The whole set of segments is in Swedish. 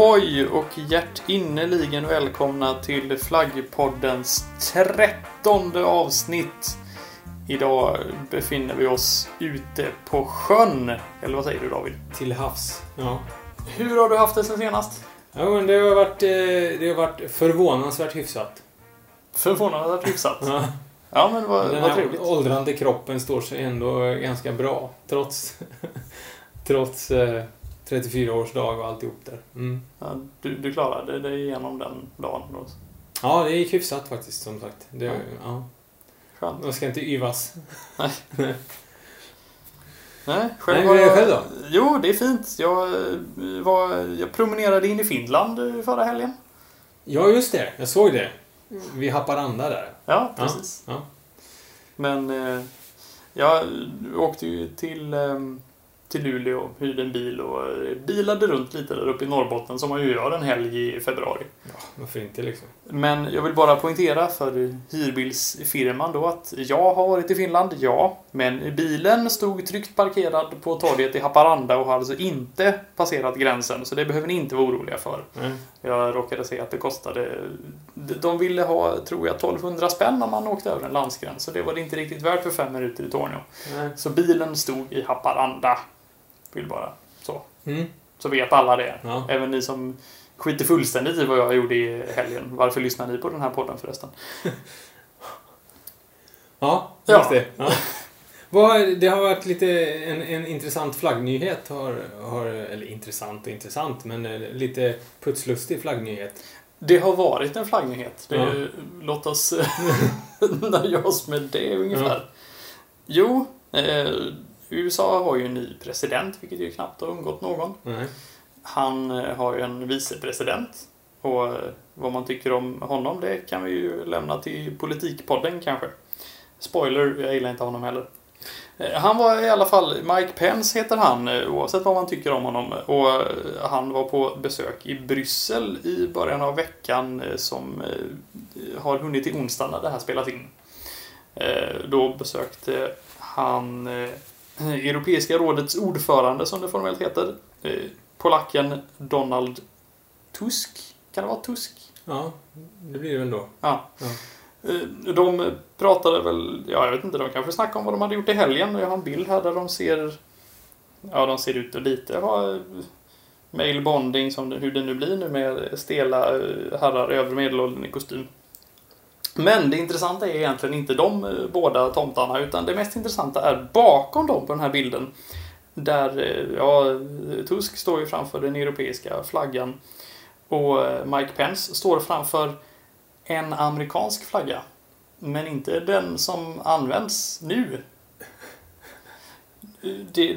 Ohoj och hjärtinnerligen välkomna till Flaggpoddens trettonde avsnitt. Idag befinner vi oss ute på sjön. Eller vad säger du David? Till havs. Ja. Hur har du haft det sen senast? Ja, men det har varit, eh, det har varit förvånansvärt hyfsat. Förvånansvärt hyfsat. Ja. Ja, men vad, Den vad trevligt. åldrande kroppen står sig ändå ganska bra. Trots, trots eh, 34 års dag och alltihop där. Mm. Ja, du, du klarade dig igenom den dagen. Då. Ja, det gick hyfsat faktiskt som sagt. Det, Ja. ja. Skönt. Man ska inte yvas. Nej, Nej, själv är det jag- själv då? Jo, det är fint. Jag, eh, var, jag promenerade in i Finland eh, förra helgen. Ja, just det. Jag såg det. Vid Haparanda där. Ja, precis. Ja. Men eh, jag åkte ju till, eh, till Luleå, hyrde en bil och eh, bilade runt lite där uppe i Norrbotten som man ju gör en helg i februari. Ja, varför inte liksom? Men jag vill bara poängtera för hyrbilsfirman då att jag har varit i Finland, ja. Men bilen stod tryggt parkerad på torget i Haparanda och har alltså inte passerat gränsen. Så det behöver ni inte vara oroliga för. Nej. Jag råkade se att det kostade... De ville ha, tror jag, 1200 spänn om man åkte över en landsgräns. Så det var det inte riktigt värt för fem minuter i Torneå. Nej. Så bilen stod i Haparanda. Vill bara så. Mm. Så vet alla det. Ja. Även ni som skiter fullständigt i vad jag gjorde i helgen. Varför lyssnar ni på den här podden förresten? Ja, Ja. just det. Ja. Det har varit lite en, en intressant flaggnyhet. Har, har, eller intressant och intressant, men eh, lite putslustig flaggnyhet. Det har varit en flaggnyhet. Det, Ja. Låt oss nöja oss med det ungefär. Jo, eh, USA har ju en ny president, vilket ju knappt har undgått någon. Nej. Han eh, har ju en vicepresident. Och eh, vad man tycker om honom, det kan vi ju lämna till Politikpodden kanske. Spoiler, jag gillar inte honom heller. Eh, Han var i alla fall, Mike Pence heter han, oavsett vad man tycker om honom. Och han var på besök i Bryssel i början av veckan som har hunnit till onsdag när det här spelas in. Då besökte han Europeiska rådets ordförande, som det formellt heter, eh, polacken Donald Tusk. Kan det vara Tusk? Ja, det blir det väl då. Ja. Ja. Eh, De pratade väl, ja jag vet inte, de kanske snackade om vad de hade gjort i helgen. Jag har en bild här där de ser, ja de ser ut att lite ha eh, male bonding som hur det nu blir nu med stela eh, herrar övre medelåldern i kostym. Men det intressanta är egentligen inte de eh, båda tomtarna utan det mest intressanta är bakom dem på den här bilden. Där, eh, ja, Tusk står ju framför den europeiska flaggan och eh, Mike Pence står framför en amerikansk flagga. Men inte den som används nu.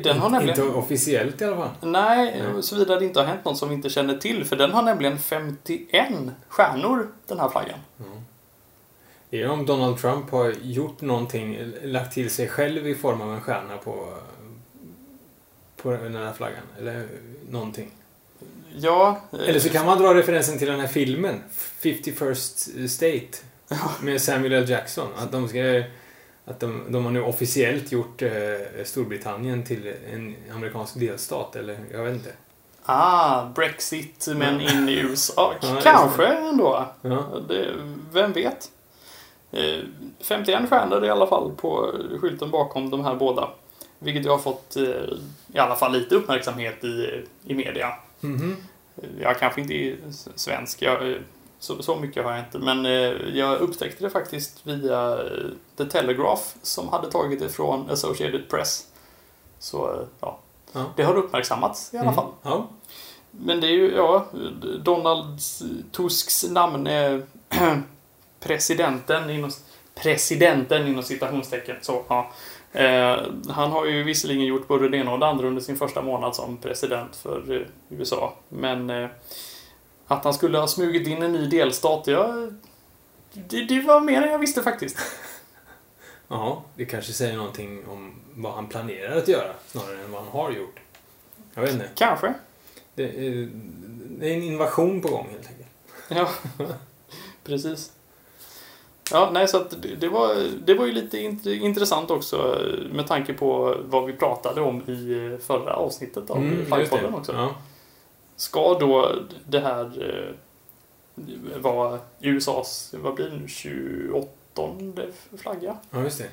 Den har nämligen... Inte officiellt i alla fall. Nej, Nej. såvida det inte har hänt något som vi inte känner till. För den har nämligen 51 stjärnor, den här flaggan. Det är om Donald Trump har gjort någonting, lagt till sig själv i form av en stjärna på, på den här flaggan. Eller någonting. Ja, eh, Eller så kan man dra referensen till den här filmen, 51st State, med Samuel L. Jackson. Att de ska... Att de, de har nu officiellt gjort eh, Storbritannien till en amerikansk delstat, eller jag vet inte. Ah, Brexit, men in i USA. Kanske ändå. Ja. Det, vem vet? Eh, 51 stjärnor i alla fall på skylten bakom de här båda. Vilket ju har fått eh, i alla fall lite uppmärksamhet i, i media. Mhm. Jag kanske inte är svensk, jag, eh, så, så mycket har jag inte. Men eh, jag upptäckte det faktiskt via eh, The Telegraph som hade tagit det från Associated Press. Så eh, ja, Ja. det har uppmärksammats i alla Mm. fall. Ja. Men det är ju, ja, Donald Tusks namn är presidenten inom, presidenten inom citationstecken. Så, ja. eh, han har ju visserligen gjort både det ena och det andra under sin första månad som president för eh, USA. Men eh, att han skulle ha smugit in en ny delstat, ja, det, det var mer än jag visste faktiskt. Ja, det kanske säger någonting om vad han planerar att göra snarare än vad han har gjort. Jag vet inte. Kanske. Det är, det är en invasion på gång helt enkelt. Ja, precis. Ja, nej, så att det, var, det var ju lite int- intressant också eh, med tanke på vad vi pratade om i eh, förra avsnittet av Mm, Flaggpodden också. Ja. ska då det här eh, vara USAs, vad blir det nu, 28 flagga? Ja, just det.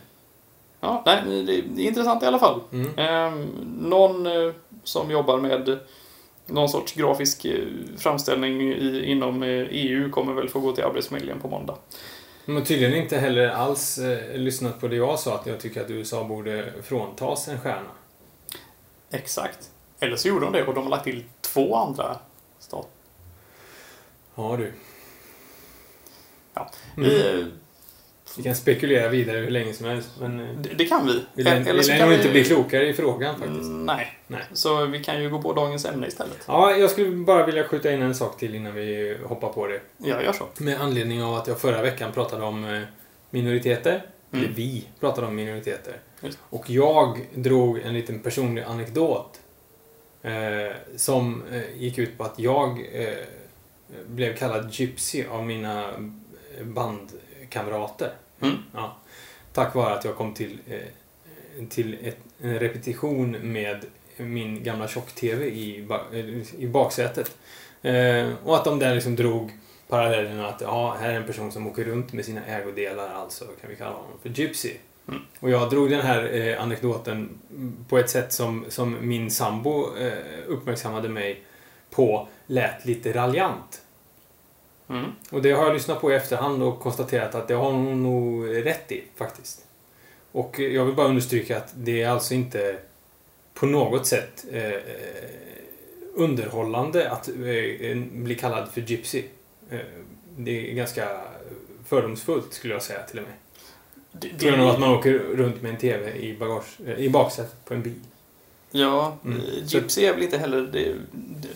Ja, nej, det är intressant i alla fall. Mm. Eh, någon eh, som jobbar med någon sorts grafisk framställning i, inom EU kommer väl få gå till Arbetsförmedlingen på måndag. Har tydligen inte heller alls eh, lyssnat på det jag sa, att jag tycker att USA borde fråntas en stjärna. Exakt. Eller så gjorde de det och de har lagt till två andra stater. Ja du. Ja. Mm. Vi, Vi kan spekulera vidare hur länge som helst, men eh, det, det kan vi. vi lär, Eller vi så lär kan nog vi- inte bli klokare i frågan faktiskt. Mm, Nej. Nej. Så vi kan ju gå på dagens ämne istället. Ja, jag skulle bara vilja skjuta in en sak till innan vi hoppar på det. Jag gör så. Med anledning av att jag förra veckan pratade om eh, minoriteter. Mm. Eller vi pratade om minoriteter. Just. Och jag drog en liten personlig anekdot. Eh, som eh, gick ut på att jag eh, blev kallad gypsy av mina eh, bandkamrater. Mm. Ja. Tack vare att jag kom till, eh, till ett, en repetition med min gamla tjock-tv i, eh, i baksätet. Eh, och att de där liksom drog parallellen att ja, här är en person som åker runt med sina ägodelar, alltså kan vi kalla honom för Gypsy. Mm. Och jag drog den här eh, anekdoten på ett sätt som, som min sambo eh, uppmärksammade mig på lät lite raljant. Mm. Och det har jag lyssnat på i efterhand och konstaterat att det har hon nog rätt i, faktiskt. Och jag vill bara understryka att det är alltså inte på något sätt eh, underhållande att eh, bli kallad för gypsy. Eh, det är ganska fördomsfullt, skulle jag säga till och med. Det, På grund av att man åker runt med en TV i, bagage, eh, i baksätet på en bil. Ja, Mm. eh, gypsy är väl inte heller det,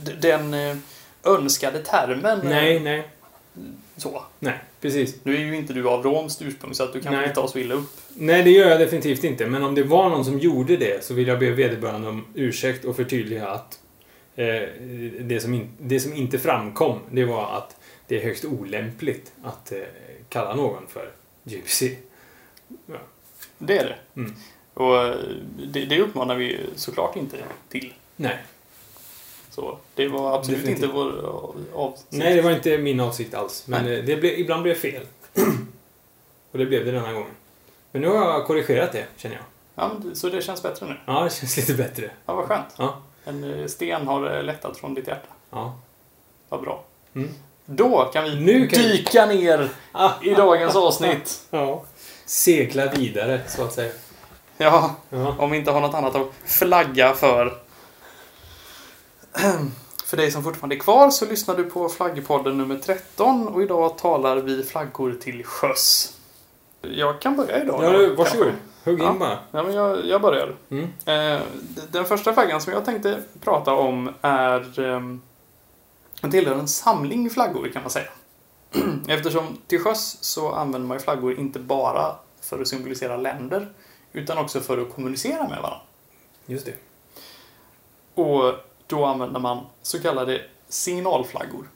det, den eh, önskade termen. Nej, nej, Så. nej, precis. Nu är ju inte du av romskt ursprung så att du kan Nej. inte ta oss illa upp. Nej, det gör jag definitivt inte. Men om det var någon som gjorde det så vill jag be vederbörande om ursäkt och förtydliga att eh, det, som in, det som inte framkom, det var att det är högst olämpligt att eh, kalla någon för gypsy. Det är det. Mm. Och eh, det, det uppmanar vi såklart inte till. Nej. Så det var absolut Definitivt. inte vår av- avsikt. Nej, det var inte min avsikt alls. Men Nej. eh, det blev, ibland blev fel. och det blev det denna gången. Men nu har jag korrigerat det, känner jag. Ja, men, så det känns bättre nu. Ja, det känns lite bättre. Ja, vad skönt. Ja. En eh, sten har eh, lättat från ditt hjärta. Ja. Vad bra. Mm. Då kan vi Nu kan vi- dyka ner Ah, i dagens avsnitt. ja. Segla vidare, så att säga. Ja, Ja. om vi inte har något annat att flagga för. För dig som fortfarande är kvar så lyssnar du på Flaggpodden nummer 13 och idag talar vi flaggor till sjöss. Jag kan börja idag. Ja, då, varsågod. kanske. Hugg in bara. Ja, men jag, jag börjar. Mm. Eh, den första flaggan som jag tänkte prata om är ehm, den tillhör en samling flaggor kan man säga. Eftersom till sjöss så använder man flaggor inte bara för att symbolisera länder utan också för att kommunicera med varandra. Just det. Och då använder man så kallade signalflaggor.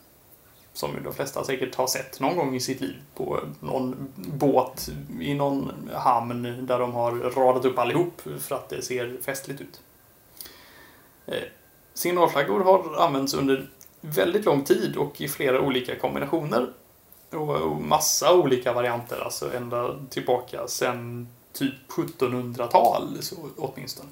Som ju de flesta säkert har sett någon gång i sitt liv på eh, någon båt i någon hamn där de har radat upp allihop för att det ser festligt ut. Eh, signalflaggor har använts under väldigt lång tid och i flera olika kombinationer. Och och massa olika varianter, alltså ända tillbaka sedan typ 1700-tal så åtminstone.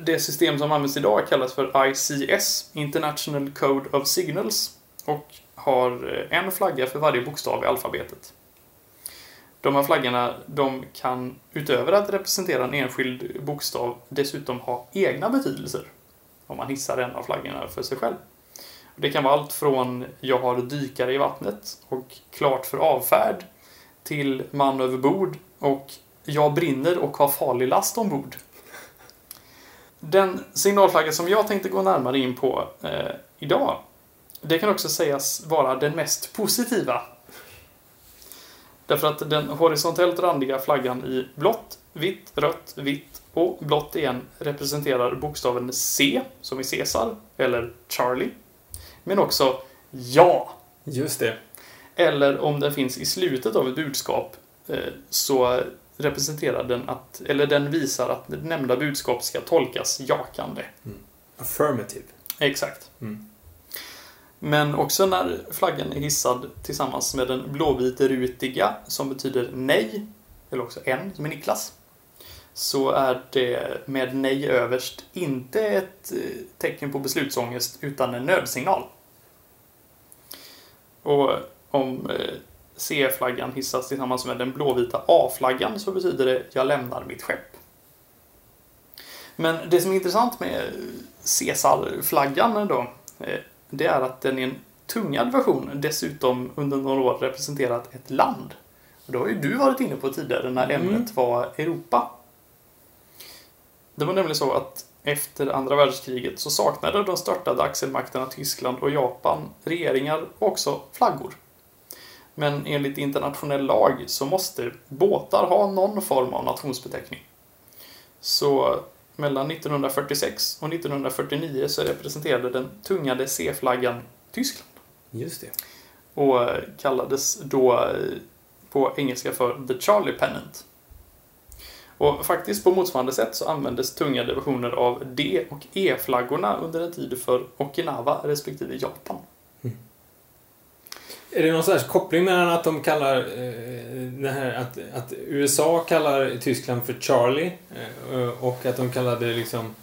Det system som används idag kallas för ICS, International Code of Signals, och har eh, en flagga för varje bokstav i alfabetet. De här flaggorna de kan utöver att representera en enskild bokstav dessutom ha egna betydelser om man hissar en av flaggorna för sig själv. Det kan vara allt från jag har dykare i vattnet och klart för avfärd till man över bord och jag brinner och har farlig last ombord. Den signalflagga som jag tänkte gå närmare in på eh, idag, det kan också sägas vara den mest positiva. Därför att den horisontellt randiga flaggan i blått, vitt, rött, vitt och blått igen representerar bokstaven C, som i Caesar, eller Charlie. Men också ja, Just det. eller om den finns i slutet av ett budskap eh, så representerar den att, eller den visar att nämnda budskap ska tolkas jakande. Affirmative. Exakt. Mm. Men också när flaggan är hissad tillsammans med den blåvit-rutiga, som betyder nej, eller också en, som är Niklas, så är det med nej överst inte ett eh, tecken på beslutsångest, utan en nödsignal. Och om C-flaggan hissas tillsammans med den blåvita A-flaggan så betyder det jag lämnar mitt skepp. Men det som är intressant med Caesar-flaggan då, eh, det är att den är en tungad version dessutom under några år representerat ett land. Och det har ju du varit inne på tidigare när Mm. ämnet var Europa. Det var nämligen så att efter andra världskriget så saknade de störtade axelmakterna Tyskland och Japan regeringar och också flaggor. Men enligt internationell lag så måste båtar ha någon form av nationsbeteckning. Så mellan 1946 och 1949 så representerade den tungade C-flaggan Tyskland Just det. och eh, kallades då eh, på engelska för The Charlie Pennant. Och faktiskt på motsvarande sätt så användes tungade versioner av D och E-flaggorna under en tid för Okinawa respektive Japan. Är det någon slags koppling mellan att de kallar eh, det här att, att USA kallar Tyskland för Charlie eh, och att de kallade liksom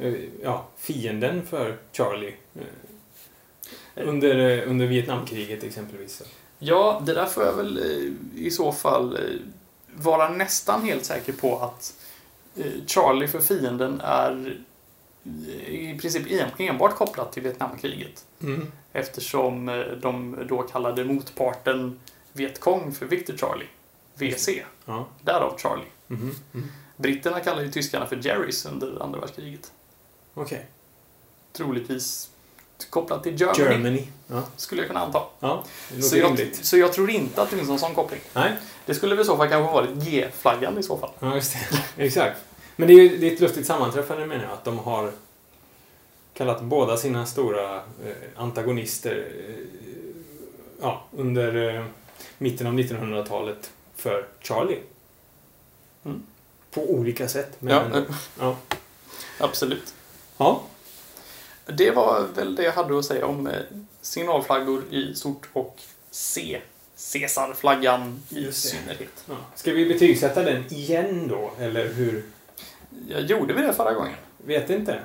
eh, ja, fienden för Charlie eh, under, eh, under Vietnamkriget exempelvis. Ja, det där får jag väl eh, i så fall eh, vara nästan helt säker på att eh, Charlie för fienden är i princip en- enbart kopplat till Vietnamkriget. Mm. Eftersom eh, de då kallade motparten Vietkong för Victor Charlie. VC. Ja. Därav Charlie. Mhm. Mm. Britterna kallade ju tyskarna för Jerrys under andra världskriget. Okej. Troligtvis kopplat till Germany, Germany. Ja. skulle jag kunna anta. ja. Så jag, så jag tror inte att det finns någon sån koppling. Nej. Det skulle väl i så fall kanske varit G-flaggan i så fall. Ja, just det. Exakt. Men det är ju det är ett lustigt sammanträffande menar jag, att de har kallat båda sina stora eh, antagonister eh, ja, under eh, mitten av 1900-talet för Charlie. Mm. På olika sätt. Men Ja, ändå. ja. absolut. ja. Det var väl det jag hade att säga om eh, signalflaggor i stort och C. Caesarflaggan i synnerhet. ja. Ska vi betygsätta den igen då, eller hur? Jag gjorde vi det förra gången? Vet inte.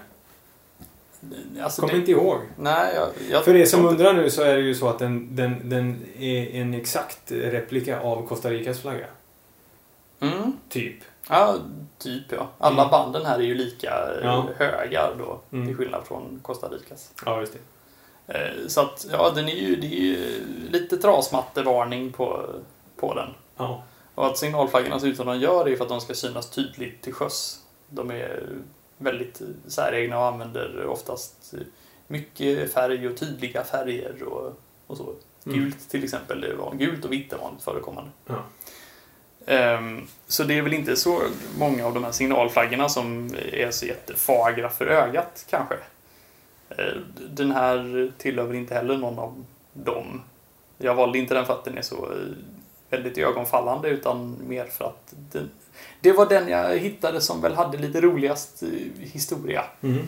Alltså, Kommer det, inte ihåg. Nej, jag, jag För er som undrar nu så är det ju så att den, den, den är en exakt replika av Costa Ricas flagga. Mm. Typ. Ja, typ ja. Alla Mm. banden här är ju lika eh, Ja. höga då, Mm. till skillnad från Costa Ricas. Ja, just det. Eh, Så att, ja, den är ju, det är ju lite trasmattevarning på, på den. Ja. Och att signalflaggorna ser ut som de gör är för att de ska synas tydligt till sjöss. De är väldigt säregna och använder oftast mycket färg och tydliga färger och, och så. Mm. Gult till exempel, det var, gult och vitt är vanligt förekommande. Ja. Ehm, så det är väl inte så många av de här signalflaggorna som är så jättefagra för ögat kanske. Eh, Den här tillhör väl inte heller någon av dem. Jag valde inte den för att den är så eh, väldigt ögonfallande utan mer för att den, det var den jag hittade som väl hade lite roligast historia. Mm.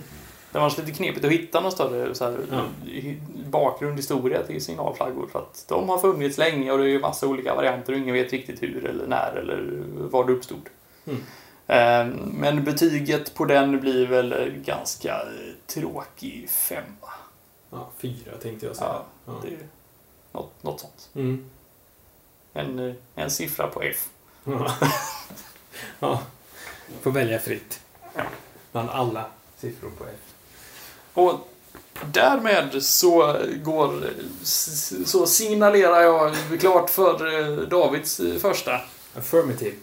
Det var lite knepigt att hitta någon större så här, Ja. hi- bakgrundhistoria till signalflaggor för att de har funnits länge och det är ju massa olika varianter och ingen vet riktigt hur eller när eller var det uppstod. Mm. Eh, Men betyget på den blir väl ganska tråkig femma. ja, fyra tänkte jag säga. Ja, det är något, något sånt. Mm. En, en siffra på F. Ja. ja. Får välja fritt. Bland alla siffror på F. Och därmed så går så signalerar jag klart för Davids första. Affirmative.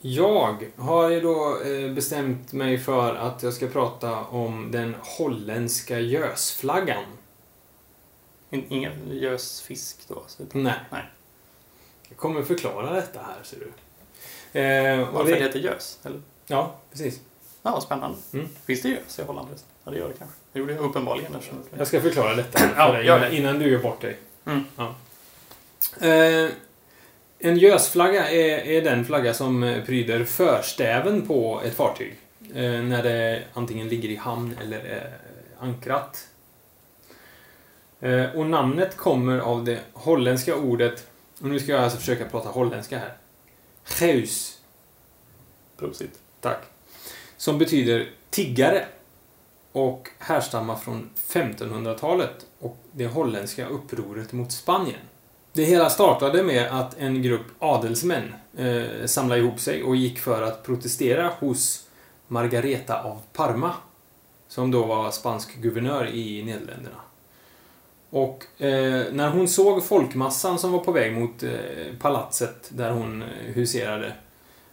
Jag har ju då eh, bestämt mig för att jag ska prata om den holländska gösflaggan. In- Ingen gös fisk då. Så Nej. Nej. Jag kommer förklara detta här, ser du. Eh, varför det det, heter gös? Eller? ja, precis. Ja, vad spännande. Mm. Finns det gös i Holland? Ja, det gör det kanske. Det gjorde jag uppenbarligen. Eftersom... Jag ska förklara detta för Ja, dig innan, innan du gör bort dig. Mm. Ja. Eh, en gösflagga är, är den flagga som eh, pryder förstäven på ett fartyg. Eh, när det antingen ligger i hamn eller är ankrat. Eh, och namnet kommer av det holländska ordet, och nu ska jag alltså försöka prata holländska här. Geus, Prosit. tack. Som betyder tiggare. Och härstammar från 1500-talet och det holländska upproret mot Spanien. Det hela startade med att en grupp adelsmän eh, samlade ihop sig och gick för att protestera hos Margareta av Parma. Som då var spansk guvernör i Nederländerna. Och eh, när hon såg folkmassan som var på väg mot eh, palatset där hon eh, huserade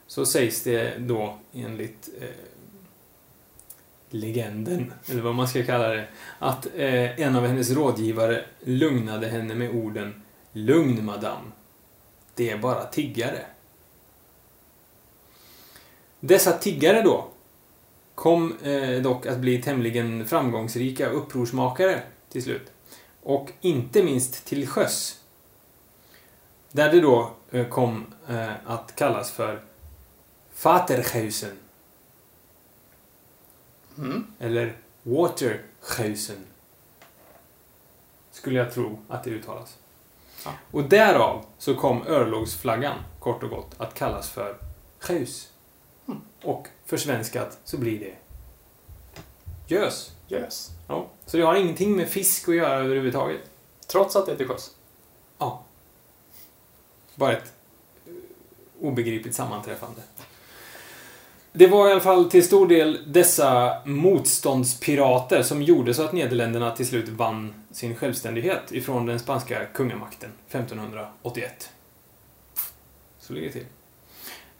så sägs det då enligt eh, legenden, eller vad man ska kalla det, att eh, en av hennes rådgivare lugnade henne med orden Lugn madam. Det är bara tiggare. Dessa tiggare då kom eh, dock att bli tämligen framgångsrika upprorsmakare till slut. Och inte minst till sjöss. Där det då eh, kom eh, att kallas för Vaterhuisen. Mm. Eller Waterhuisen. Skulle jag tro att det uttalas. Ja. Och därav så kom örlogsflaggan, kort och gott, att kallas för Sjös. Mm. Och försvenskat så blir det gös. Gös. Ja. Så det har ingenting med fisk att göra överhuvudtaget. Trots att det är till sjöss. Ja. Bara ett eh, obegripligt sammanträffande. Det var i alla fall till stor del dessa motståndspirater som gjorde så att Nederländerna till slut vann sin självständighet ifrån den spanska kungamakten 1581. Så ligger det till.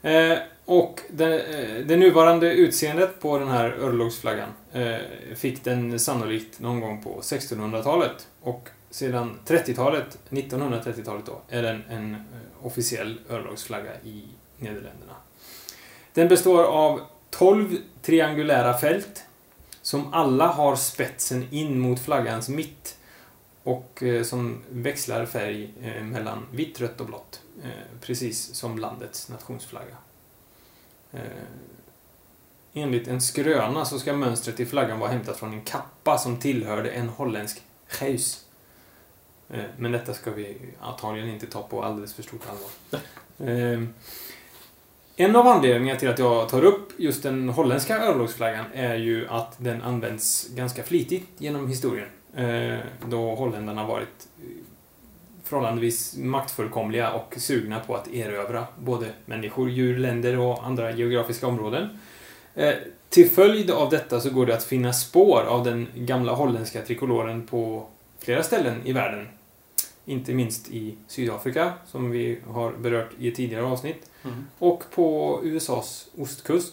Eh, och det, eh, det nuvarande utseendet på den här örlogsflaggan eh, fick den sannolikt någon gång på 1600-talet. Och sedan 30-talet, 1930-talet då, är den en eh, officiell örlogsflagga i Nederländerna. Den består av 12 triangulära fält som alla har spetsen in mot flaggans mitt och eh, som växlar färg eh, mellan vitt, rött och blått. Eh, precis som landets nationsflagga. Eh, enligt en skröna så ska mönstret i flaggan vara hämtat från en kappa som tillhörde en holländsk geus. Eh, men detta ska vi antagligen inte ta på alldeles för stort allvar. En av anledningarna till att jag tar upp just den holländska örlogsflaggan är ju att den används ganska flitigt genom historien. Då holländarna varit förhållandevis maktfullkomliga och sugna på att erövra både människor, djur, länder och andra geografiska områden. Eh, till följd av detta så går det att finna spår av den gamla holländska trikoloren på flera ställen i världen. Inte minst i Sydafrika, som vi har berört i ett tidigare avsnitt. Mm. Och på USAs ostkust,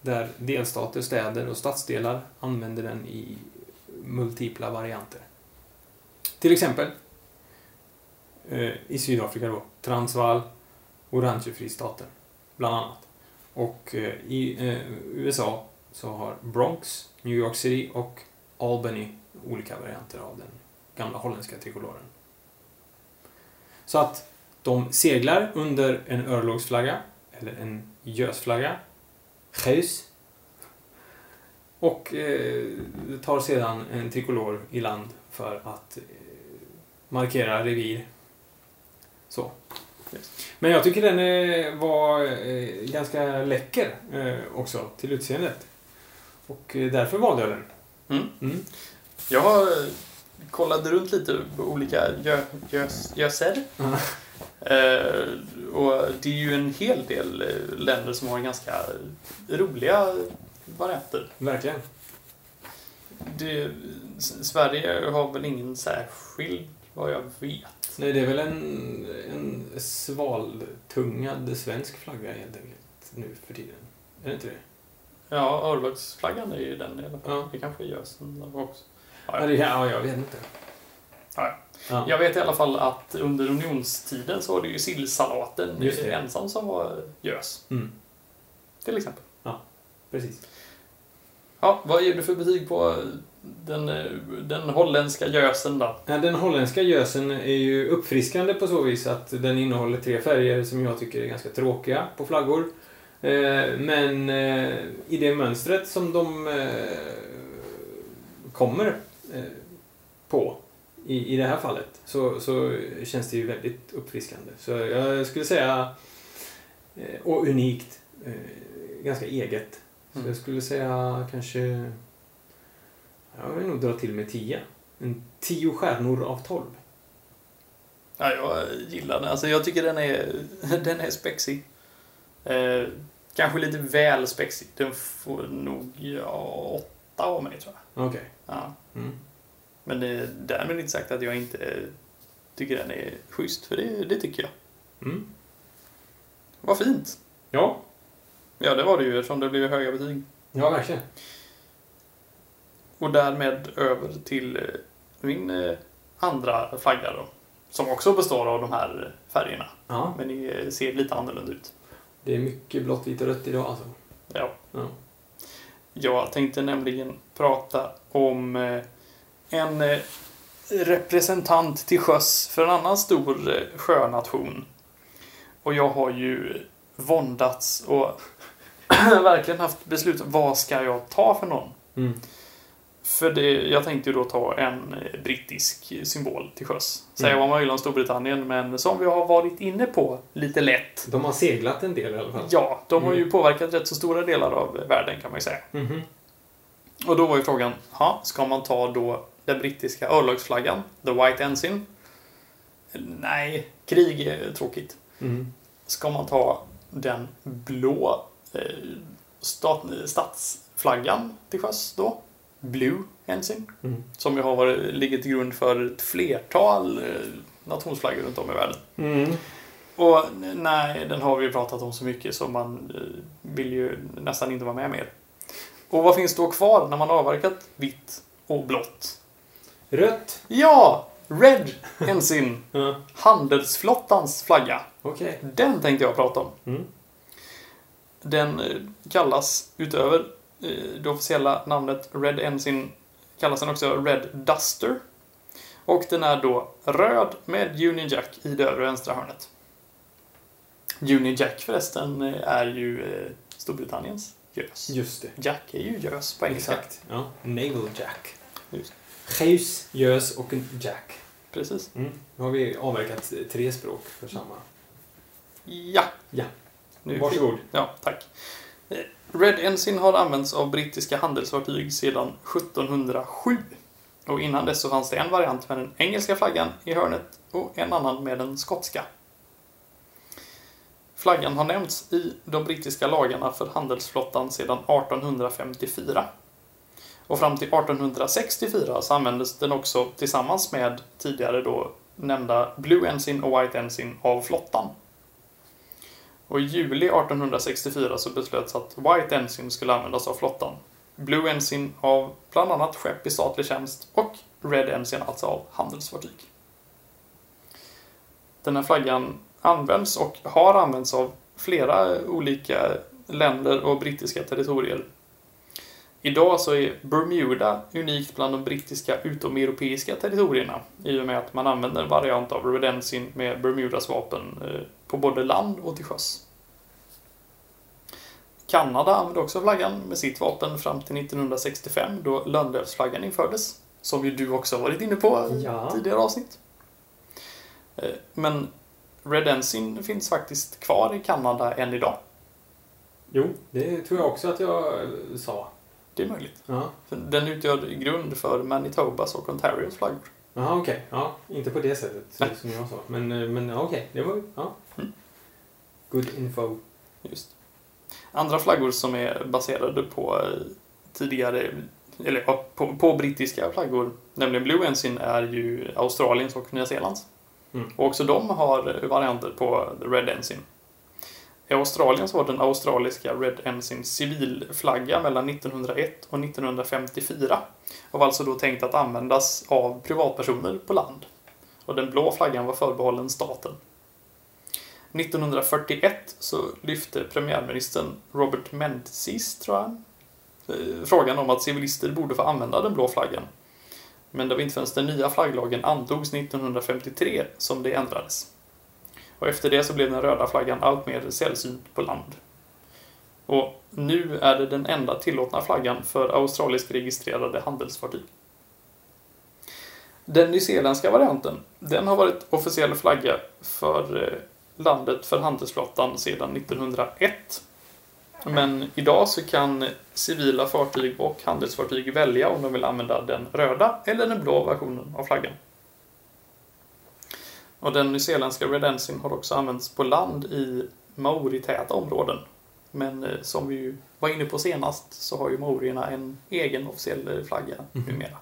där delstater, städer och stadsdelar använder den i multipla varianter. Till exempel Eh, i Sydafrika då, Transvaal, Orangefristaten, bland annat. Och eh, i eh, USA så har Bronx, New York City och Albany olika varianter av den gamla holländska trikoloren. Så att de seglar under en örlogsflagga, eller en gösflagga, geus, och eh, tar sedan en trikolor i land för att eh, markera revir. Så. Men jag tycker den eh, var eh, ganska läcker eh, också till utseendet. Och därför valde jag den. Mm. Mm. Jag kollat runt lite på olika gö, gös, göser. Ja. Eh, och det är ju en hel del länder som har ganska roliga varianter. Verkligen. Det, Sverige har väl ingen särskild, vad jag vet. Nej, det är väl en, en svaltungad svensk flagga helt enkelt nu för tiden. Är det inte det? Ja, örlogsflaggan är ju den i alla fall. Ja. Det kanske är gösen också. Ja, Ja, ja jag vet inte. Ja. Ja. Jag vet i alla fall att under unionstiden så var det ju sillsalaten ensam som var gös. Mm, Till exempel. precis. Ja, vad ger du för betyg på eh, den, eh, den holländska gösen då? Ja, den holländska gösen är ju uppfriskande på så vis att den innehåller tre färger som jag tycker är ganska tråkiga på flaggor. Eh, men i det mönstret som de kommer på i, i det här fallet så, så känns det ju väldigt uppfriskande. Så jag skulle säga, och unikt, ganska eget. Så jag skulle säga kanske, jag vill nog dra till med 10. En 10 stjärnor av 12. Ja, jag gillar den. Alltså, jag tycker den är, den är spexig. Eh, kanske lite väl spexig. Den får nog ja, åtta av mig, tror jag. Okej. Ja. Mm. Men är därmed inte sagt att jag inte tycker den är schysst, för det, det tycker jag. Mm. Vad fint! Ja, Ja, det var det ju eftersom det blev höga betyg. ja verkligen. Och därmed över till eh, min eh, andra flagga då. Som också består av de här färgerna. Ja, Men det ser lite annorlunda ut. det är mycket blått, vitt och rött idag alltså. Ja. Ja. Jag tänkte nämligen prata om eh, en eh, representant till sjöss för en annan stor eh, sjönation. Och jag har ju våndats och verkligen haft beslut. Vad ska jag ta för någon? Mm. För det, jag tänkte ju då ta en eh, brittisk symbol till sjöss. Säga Mm. vad man vill om Storbritannien, men som vi har varit inne på lite lätt. De har seglat en del i alla fall. Ja, de har ju Mm. påverkat rätt så stora delar av världen kan man ju säga. Mhm. Och då var ju frågan, ha, ska man ta då den brittiska örlogsflaggan, the white ensign? Nej, krig är tråkigt. Mm. Ska man ta den blå stat, statsflaggan till sjöss då? Blue ensign? Mm. Som ju har varit, ligger till grund för ett flertal eh, nationsflaggor runt om i världen. Mm. Och nej, den har vi ju pratat om så mycket så man eh, vill ju nästan inte vara med mer. Och vad finns då kvar när man har avverkat vitt och blått? Rött. Ja! Red Ensign, handelsflottans flagga. Okej. Den tänkte jag prata om. Mm. Den eh, kallas utöver eh, det officiella namnet Red Ensign kallas den också Red Duster. Och den är då röd med Union Jack i det övre vänstra hörnet. Union Jack förresten eh, är ju Storbritanniens gös. Just det. Jack är ju gös på engelska. Exakt. Ja. Naval Jack. Just. Gös, och Jack. Precis. Mm. Nu har vi avverkat tre språk för samma. Ja. Ja. Nu Varsågod. Ja, tack. Eh, Red Ensign har använts av brittiska handelsfartyg sedan 1707. Och innan dess så fanns det en variant med den engelska flaggan i hörnet och en annan med den skotska. Flaggan har nämnts i de brittiska lagarna för handelsflottan sedan 1854. Och fram till 1864 så användes den också tillsammans med tidigare då nämnda Blue Ensign och White Ensign av flottan. Och i juli 1864 så beslöts att White Ensign skulle användas av flottan. Blue Ensign av bland annat skepp i statlig tjänst och Red Ensign alltså av handelsfartyg. Den här flaggan används och har använts av flera olika länder och brittiska territorier. Idag så är Bermuda unikt bland de brittiska utomeuropeiska territorierna i och med att man använder en variant av Red Ensign med Bermudas vapen eh, på både land och till sjöss. Kanada använde också flaggan med sitt vapen fram till 1965 då Lönnlövsflaggan infördes. Som ju du också varit inne på i Ja. tidigare avsnitt. Eh, Men Red Ensign finns faktiskt kvar i Kanada än idag. Jo, det tror jag också att jag eh, sa. Det är möjligt. Ja. Den utgör grund för Manitobas och Ontarios flaggor. Jaha, okej. Ja, inte på det sättet Nej. som jag sa. Men, eh, men okej, det var ja. Good info. Just. Andra flaggor som är baserade på eh, tidigare, eller ja, på, på brittiska flaggor, nämligen Blue Ensign, är ju Australiens och Nya Zeelands. Mm. Och också de har varianter på Red Ensign. I Australien så var den australiska Red Ensign civilflagga mellan 1901 och 1954 och var alltså då tänkt att användas av privatpersoner på land. Och den blå flaggan var förbehållen staten. 1941 så lyfte premiärministern Robert Menzies, tror jag, eh, frågan om att civilister borde få använda den blå flaggan. Men det var inte förrän den nya flagglagen antogs 1953 som det ändrades. Och efter det så blev den röda flaggan allt mer sällsynt på land. Och nu är det den enda tillåtna flaggan för australiskt registrerade handelsfartyg. Den nyzeeländska varianten, den har varit officiell flagga för eh, landet för handelsflottan sedan 1901. Men idag så kan civila fartyg och handelsfartyg välja om de vill använda den röda eller den blå versionen av flaggan. Och den nyzeeländska Red Ensign har också använts på land i maoritäta områden. Men eh, som vi ju var inne på senast så har ju maorierna en egen officiell flagga Mhm. numera.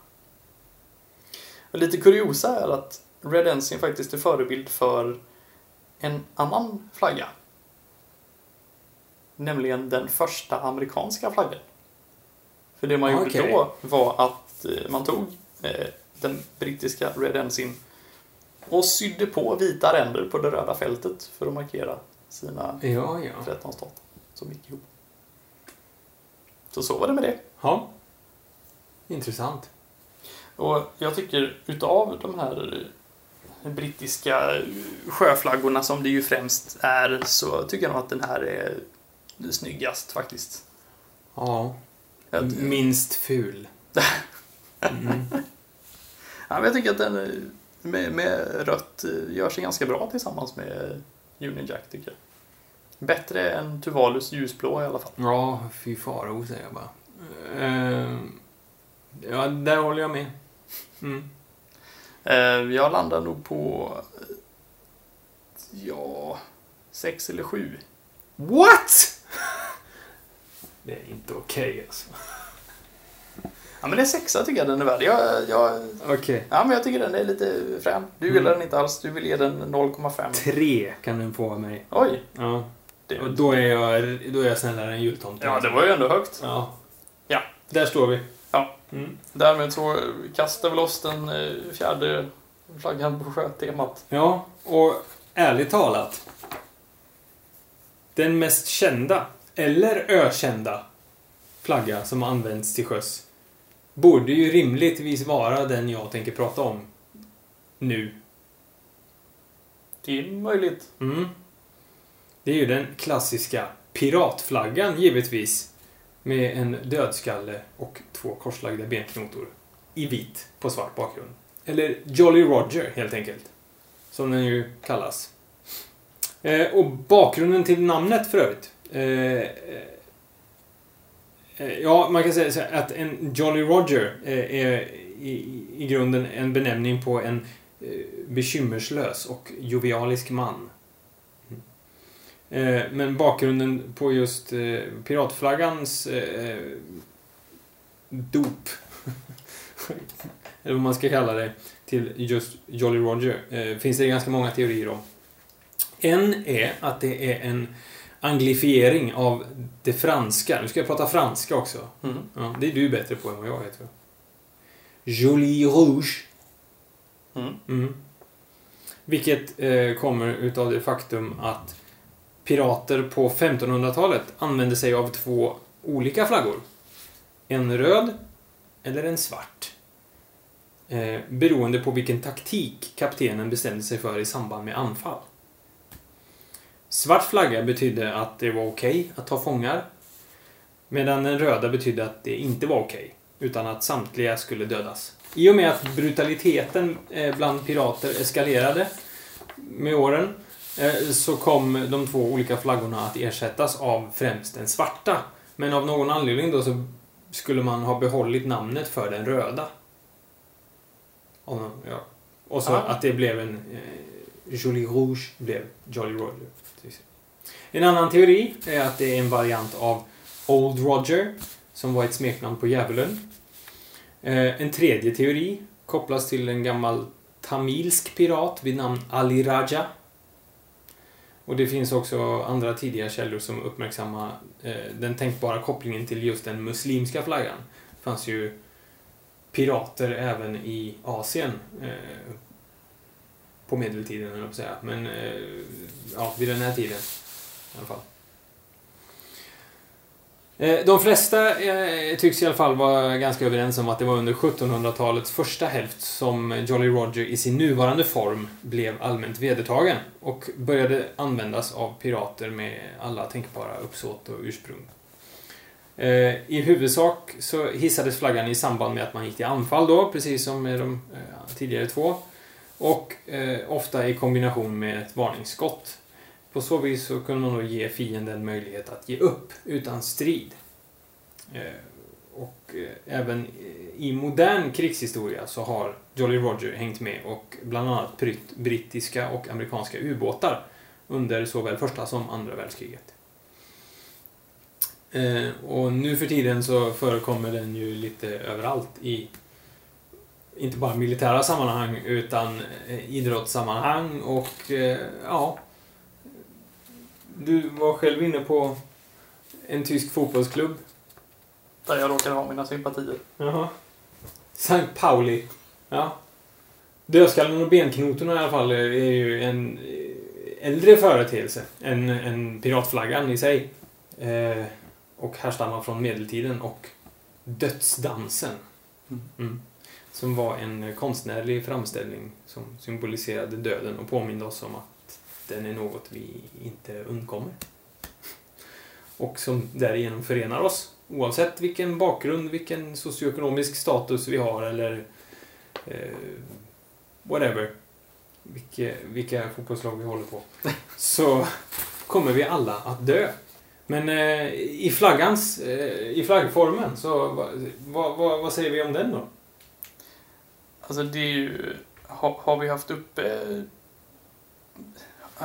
Och lite kuriosa är att Red Ensign faktiskt är förebild för en annan flagga. Nämligen den första amerikanska flaggan. För det man gjorde Okej. då var att eh, man tog eh, den brittiska Red Ensign och sydde på vita ränder på det röda fältet för att markera sina Ja, ja. 13 stater som gick ihop. Så så var det med det. Ja. Intressant. Och jag tycker utav de här brittiska sjöflaggorna som det ju främst är så tycker jag nog att den här är snyggast faktiskt. Ja. Minst ful. Mm. ja, jag tycker att den med, med rött gör sig ganska bra tillsammans med Union Jack tycker jag. Bättre än Tuvalus ljusblå i alla fall. Ja, fy faro säger jag bara. Ehm, ja, där håller jag med. Mm. Eh, Jag landar nog på ja, sex eller sju. What? Det är inte okej alltså. Ja, men det är sexa tycker jag den är värd. Jag, jag, Okej. ja, men jag tycker den är lite frän. Du Mm. gillar den inte alls. Du vill ge den 0,5. Tre kan den få av mig. Oj! Ja. Det, Och då är jag, då är jag snällare än jultomten. ja, det var ju ändå högt. Ja. Ja. Där står vi. Ja. Mm. Därmed så kastar vi loss den eh, fjärde flaggan på sjötemat. Ja, och ärligt talat. Den mest kända, eller ökända, flagga som används till sjöss borde ju rimligtvis vara den jag tänker prata om nu. Det är möjligt. Mm. Det är ju den klassiska piratflaggan givetvis. Med en dödskalle och två korslagda benknotor. I vit på svart bakgrund. Eller Jolly Roger helt enkelt. Som den ju kallas. Eh, och bakgrunden till namnet för övrigt. Eh, eh, ja, man kan säga att en Jolly Roger eh, är i, i grunden en benämning på en eh, bekymmerslös och jovialisk man. Eh, Men bakgrunden på just eh, piratflaggans eh, dop, eller vad man ska kalla det, till just Jolly Roger finns det ganska många teorier om. En är att det är en anglifiering av det franska. Nu ska jag prata franska också. Mm. Ja, det är du bättre på än vad jag är, tror jag. Joli Rouge. Mm. Mm. Vilket eh, kommer utav det faktum att pirater på 1500-talet använde sig av två olika flaggor. En röd eller en svart. Eh, beroende på vilken taktik kaptenen bestämde sig för i samband med anfall. Svart flagga betydde att det var okej att ta fångar. Medan den röda betydde att det inte var okej. utan att samtliga skulle dödas. I och med att brutaliteten eh, bland pirater eskalerade med åren så kom de två olika flaggorna att ersättas av främst den svarta. Men av någon anledning då så skulle man ha behållit namnet för den röda. Någon- Ja. Och så Ah. att det blev en... Eh, Jolly Rouge blev Jolly Roger. En annan teori är att det är en variant av Old Roger, som var ett smeknamn på djävulen. Eh, en tredje teori kopplas till en gammal tamilsk pirat vid namn Ali Raja. Och det finns också andra tidiga källor som uppmärksammar eh, den tänkbara kopplingen till just den muslimska flaggan. Det fanns ju pirater även i Asien eh, på medeltiden, höll jag på att säga. Men eh, ja, vid den här tiden i alla fall. Eh, de flesta eh, tycks i alla fall vara ganska överens om att det var under 1700-talets första hälft som Jolly Roger i sin nuvarande form blev allmänt vedertagen och började användas av pirater med alla tänkbara uppsåt och ursprung. Eh, I huvudsak så hissades flaggan i samband med att man gick till anfall då, precis som med de eh, tidigare två. Och eh, ofta i kombination med ett varningsskott. På så vis så kunde man då ge fienden möjlighet att ge upp utan strid. Eh, och eh, även eh, i modern krigshistoria så har Jolly Roger hängt med och bland annat prytt brittiska och amerikanska ubåtar under såväl första som andra världskriget. Och nu för tiden så förekommer den ju lite överallt i inte bara militära sammanhang utan idrottssammanhang och ja. Du var själv inne på en tysk fotbollsklubb. Där jag råkar ha mina sympatier. Jaha. Sankt Pauli. Ja. Dödskallen och benknotorna i alla fall är ju en äldre företeelse än, än piratflaggan i sig. Eh, och härstammar från medeltiden och dödsdansen. Mm. Som var en konstnärlig framställning som symboliserade döden och påminde oss om att den är något vi inte undkommer. Och som därigenom förenar oss oavsett vilken bakgrund, vilken socioekonomisk status vi har eller eh, whatever. Vilka, vilka fotbollslag vi håller på. Så kommer vi alla att dö. Men eh, i flaggans, eh, i flaggformen, så vad, vad, vad säger vi om den då? Alltså det är ju, har, har vi haft uppe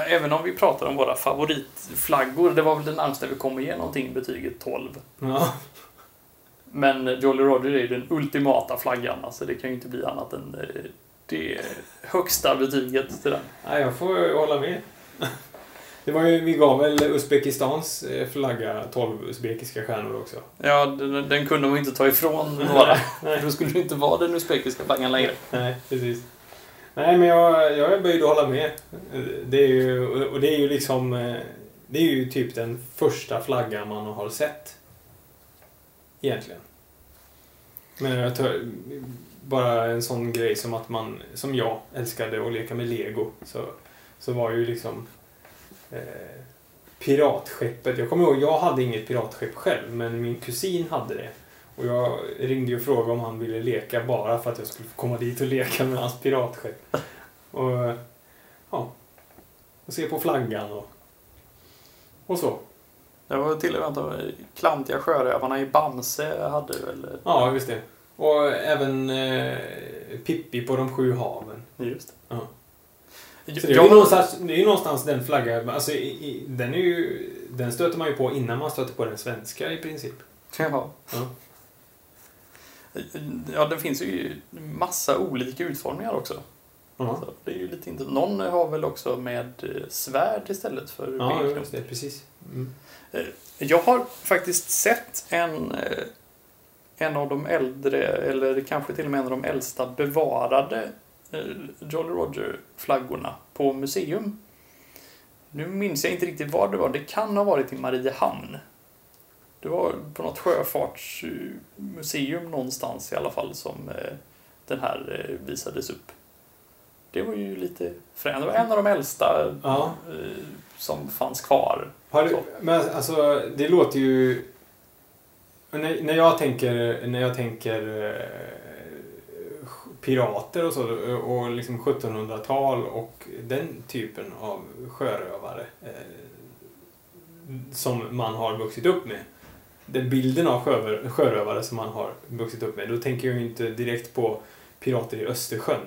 Även om vi pratar om våra favoritflaggor, det var väl det närmaste vi kom ge någonting betyget 12. Ja. Men Jolly Roger är ju den ultimata flaggan, alltså det kan ju inte bli annat än eh, det högsta betyget till den. Ja, jag får hålla med. Det var ju, vi gav väl Uzbekistans eh, flagga 12 uzbekiska stjärnor också. Ja, den, den kunde man inte ta ifrån några. Då skulle det inte vara den uzbekiska flaggan längre. Nej, precis. Nej, men jag, jag är böjd att hålla med. Det är ju, och det är ju liksom... Eh, det är ju typ den första flaggan man har sett. Egentligen. Men jag tar, bara en sån grej som att man, som jag älskade att leka med lego, så, så var ju liksom eh, piratskeppet, jag kommer ihåg, jag hade inget piratskepp själv, men min kusin hade det. Och jag ringde och frågade om han ville leka bara för att jag skulle få komma dit och leka med hans piratskepp. Och, ja, och se på flaggan och, och så. Det var till och med de klantiga sjörövarna i Bamse hade väl... Ja, just det. Och även eh, Pippi på de sju haven. Just ja. Så det, är ju någonstans, det är ju någonstans den flaggan, alltså i, i, den är ju, den stöter man ju på innan man stöter på den svenska i princip. Jaha. Ja. Ja, det finns ju massa olika utformningar också. Ja. Så det är ju lite inte... Någon har väl också med eh, svärd istället för Ja, benknop. det. Precis. Mm. Jag har faktiskt sett en, eh, en av de äldre, eller kanske till och med en av de äldsta bevarade eh, Jolly Roger-flaggorna på museum. Nu minns jag inte riktigt var det var. Det kan ha varit i Mariehamn. Det var på något sjöfartsmuseum någonstans i alla fall som eh, den här eh, visades upp. Det var ju lite fränt. Det var en av de äldsta Ja. eh, som fanns kvar. Du, men alltså, det låter ju... När, när jag tänker, när jag tänker pirater och så, och liksom 1700-tal och den typen av sjörövare eh, som man har vuxit upp med. Den bilden av sjörö- sjörövare som man har vuxit upp med, då tänker jag ju inte direkt på pirater i Östersjön.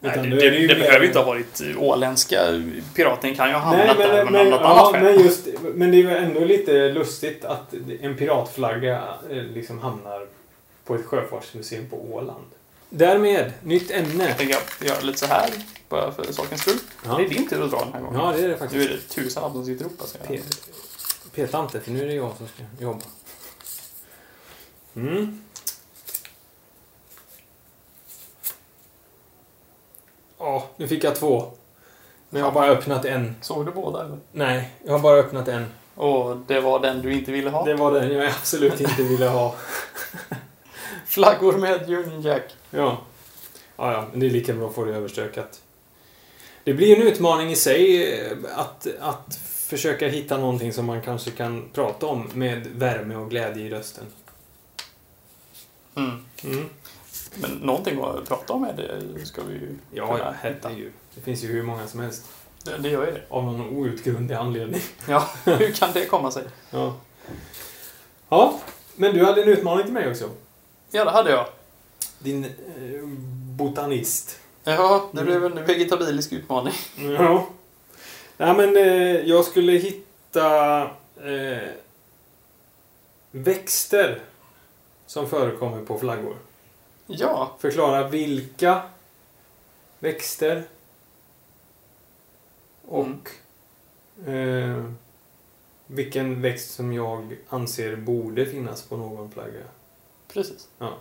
Nej, det, det, det mer- behöver inte ha varit åländska piraten kan ju ha hamnat men, där med men, något ja, annat skäl. men, just, men det är ju ändå lite lustigt att en piratflagga eh, liksom hamnar på ett sjöfartsmuseum på Åland. Därmed, nytt ämne. Jag tänker göra lite så här, bara för sakens skull. Ja. Det är din tur att dra den här gången. Ja, det är det Nu är faktiskt. det tusen som sitter uppe. Alltså. Pe- Peta inte, för nu är det jag som ska jobba. Mm. Ja, nu fick jag två. Men jag har bara öppnat en. Såg du båda eller? Nej, jag har bara öppnat en. Och det var den du inte ville ha? Det var den jag absolut inte ville ha. Flaggor med Union Jack. Ja. Ja, ja, men det är lika bra att få det överstökat. Det blir en utmaning i sig eh, att, att försöka hitta någonting som man kanske kan prata om med värme och glädje i rösten. Mm. Mm. Men någonting att prata om är det ska vi ju Ja, kunna ja, hitta. herregud. Det finns ju hur många som helst. Det, det gör ju det. Av någon outgrundlig anledning. Ja, hur kan det komma sig? Ja. Ja, men du hade en utmaning till mig också. Ja, det hade jag. Din eh, botanist. Ja, det blev en vegetabilisk utmaning. Ja. Nej, men eh, jag skulle hitta eh, växter som förekommer på flaggor. Ja, Förklara vilka växter och eh, vilken växt som jag anser borde finnas på någon flagga. precis. Ja.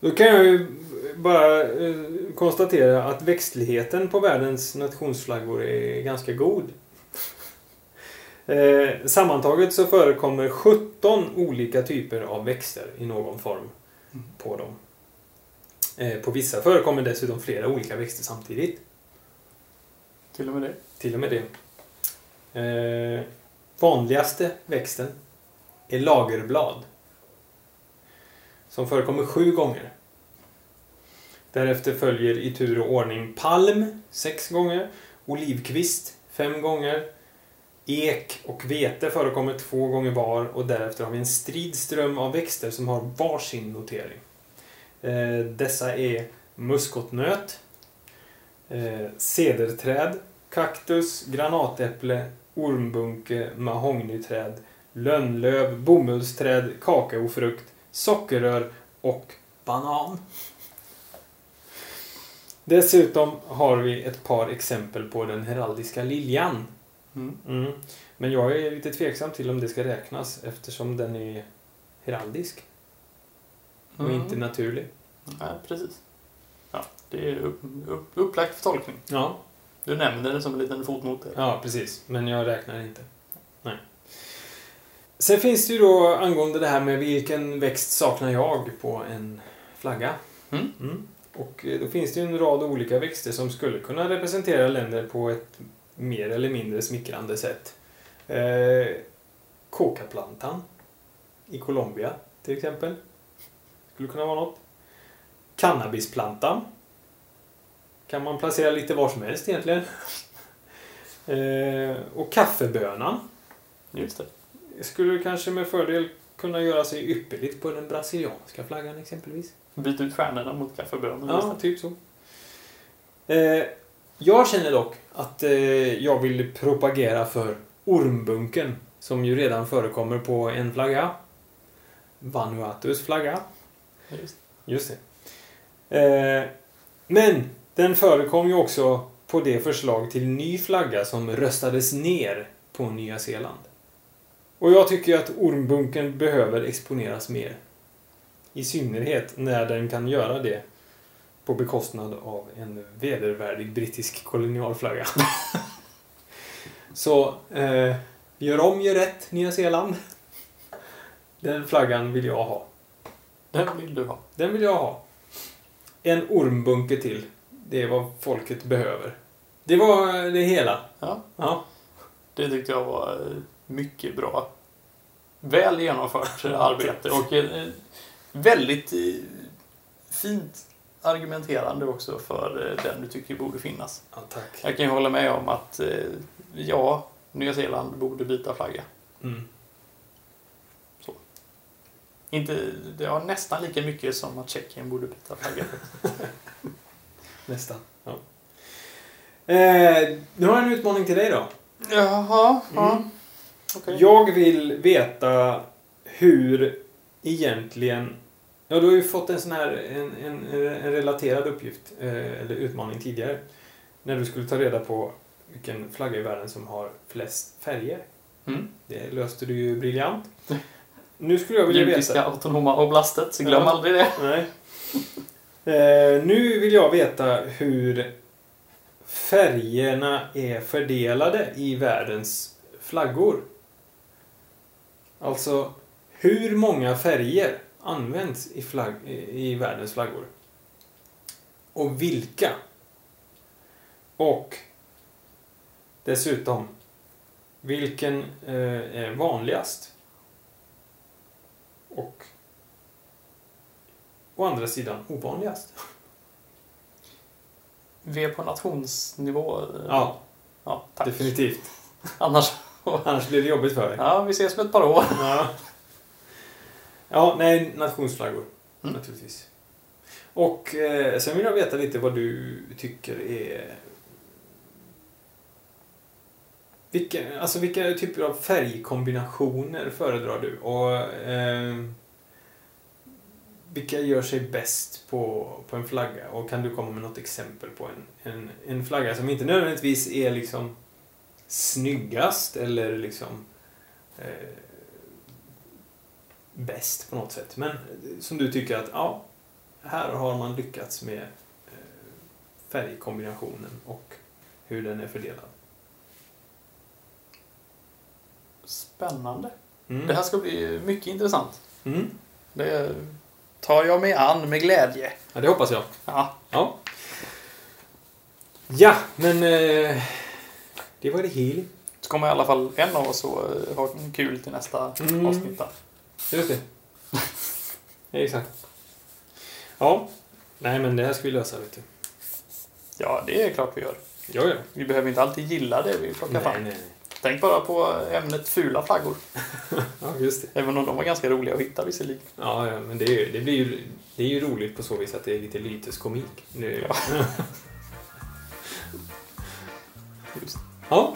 Då kan jag ju bara eh, konstatera att växtligheten på världens nationsflaggor är ganska god. Eh, sammantaget så förekommer 17 olika typer av växter i någon form Mm. på dem. Eh, på vissa förekommer dessutom flera olika växter samtidigt. Till och med det. Till och med det. Eh, vanligaste växten är lagerblad. Som förekommer sju gånger. Därefter följer i tur och ordning palm sex gånger, olivkvist fem gånger, ek och vete förekommer två gånger var och därefter har vi en strid ström av växter som har varsin notering. Eh, dessa är muskotnöt, eh, cederträd, kaktus, granatäpple, ormbunke, mahognyträd, lönnlöv, bomullsträd, kakaofrukt, sockerrör och banan. Dessutom har vi ett par exempel på den heraldiska liljan. Mm. Mm. Men jag är lite tveksam till om det ska räknas eftersom den är heraldisk och Mm. inte naturlig. Nej, precis. Ja, det är upp, upp, upplagt för tolkning. Ja, Du nämner det som en liten fotnot. ja precis. Men jag räknar inte. Nej. Sen finns det ju då angående det här med vilken växt saknar jag på en flagga. Mm. Mm. Och eh, då finns det ju en rad olika växter som skulle kunna representera länder på ett mer eller mindre smickrande sätt. Eh, Kokaplantan i Colombia till exempel. Skulle kunna vara något. Cannabisplantan. Kan man placera lite var som helst egentligen. Eh, och kaffebönan Just det. skulle kanske med fördel kunna göra sig ypperligt på den brasilianska flaggan exempelvis. Byt ut stjärnorna mot kaffebönor. Ja, typ så. Eh, jag känner dock att eh, jag vill propagera för ormbunken som ju redan förekommer på en flagga. Vanuatus flagga. Just. Just det. Eh, men den förekom ju också på det förslag till ny flagga som röstades ner på Nya Zeeland. Och jag tycker att ormbunken behöver exponeras mer. I synnerhet när den kan göra det på bekostnad av en vedervärdig brittisk kolonialflagga. Så, eh, gör om, gör rätt, Nya Zeeland. Den flaggan vill jag ha. Den vill du ha. Den vill jag ha. En ormbunke till. Det är vad folket behöver. Det var det hela. Ja, Ja. det tyckte jag var eh, mycket bra. Väl genomfört eh, arbete och eh, väldigt eh, fint argumenterande också för eh, den du tycker borde finnas. ja tack. Jag kan ju hålla med om att eh, ja, Nya Zeeland borde byta flagga. Mm. Inte, det var nästan lika mycket som att Tjeckien borde byta flagga. Nästan. Ja. Eh, nu har jag en utmaning till dig då. Jaha, ja. Mm. Okej. Jag vill veta hur egentligen... Ja, du har ju fått en sån här en, en, en relaterad uppgift, eh, eller utmaning tidigare. När du skulle ta reda på vilken flagga i världen som har flest färger. Mm. Det löste du ju briljant. Nu skulle jag vilja Judiska veta... autonoma oblastet, så glöm Ja. aldrig det. Nej. Eh, nu vill jag veta hur färgerna är fördelade i världens flaggor. Alltså, hur många färger används i, flagg, i världens flaggor? Och vilka? Och Dessutom, vilken eh, är vanligast? Och å andra sidan ovanligast? Vi är på nationsnivå. Ja, ja definitivt. Annars... Annars blir det jobbigt för dig. Ja, vi ses om ett par år. Ja, ja nej, nationsflaggor. Mm. Naturligtvis. Och eh, sen vill jag veta lite vad du tycker är... Vilka, alltså vilka typer av färgkombinationer föredrar du? Och eh, vilka gör sig bäst på, på en flagga? Och kan du komma med något exempel på en, en, en flagga som inte nödvändigtvis är liksom snyggast eller liksom eh, bäst på något sätt. Men som du tycker att ja, här har man lyckats med eh, färgkombinationen och hur den är fördelad. Spännande. Mm. Det här ska bli mycket intressant. Mm. Det tar jag mig an med glädje. Ja, det hoppas jag. Ja, Ja. Ja, men eh, det var det hela. så kommer i alla fall en av oss att eh, ha kul till nästa Mm. avsnitt. Där. Just det. Exakt. Ja. Nej, men det här ska vi lösa, vet du. Ja, det är klart vi gör. Ja, ja. Vi behöver inte alltid gilla det vi plockar Nej, fram. nej, nej. Tänk bara på ämnet fula flaggor. Ja, just det. Även om de var ganska roliga att hitta visserligen. Ja, ja men det, är, det, blir ju, det är ju roligt på så vis att det är lite lyteskomik. Nu. Ja. Just. ja,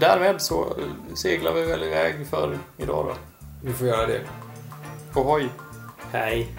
Därmed så seglar vi väl iväg för idag då. Vi får göra det. Ohoj! Hej.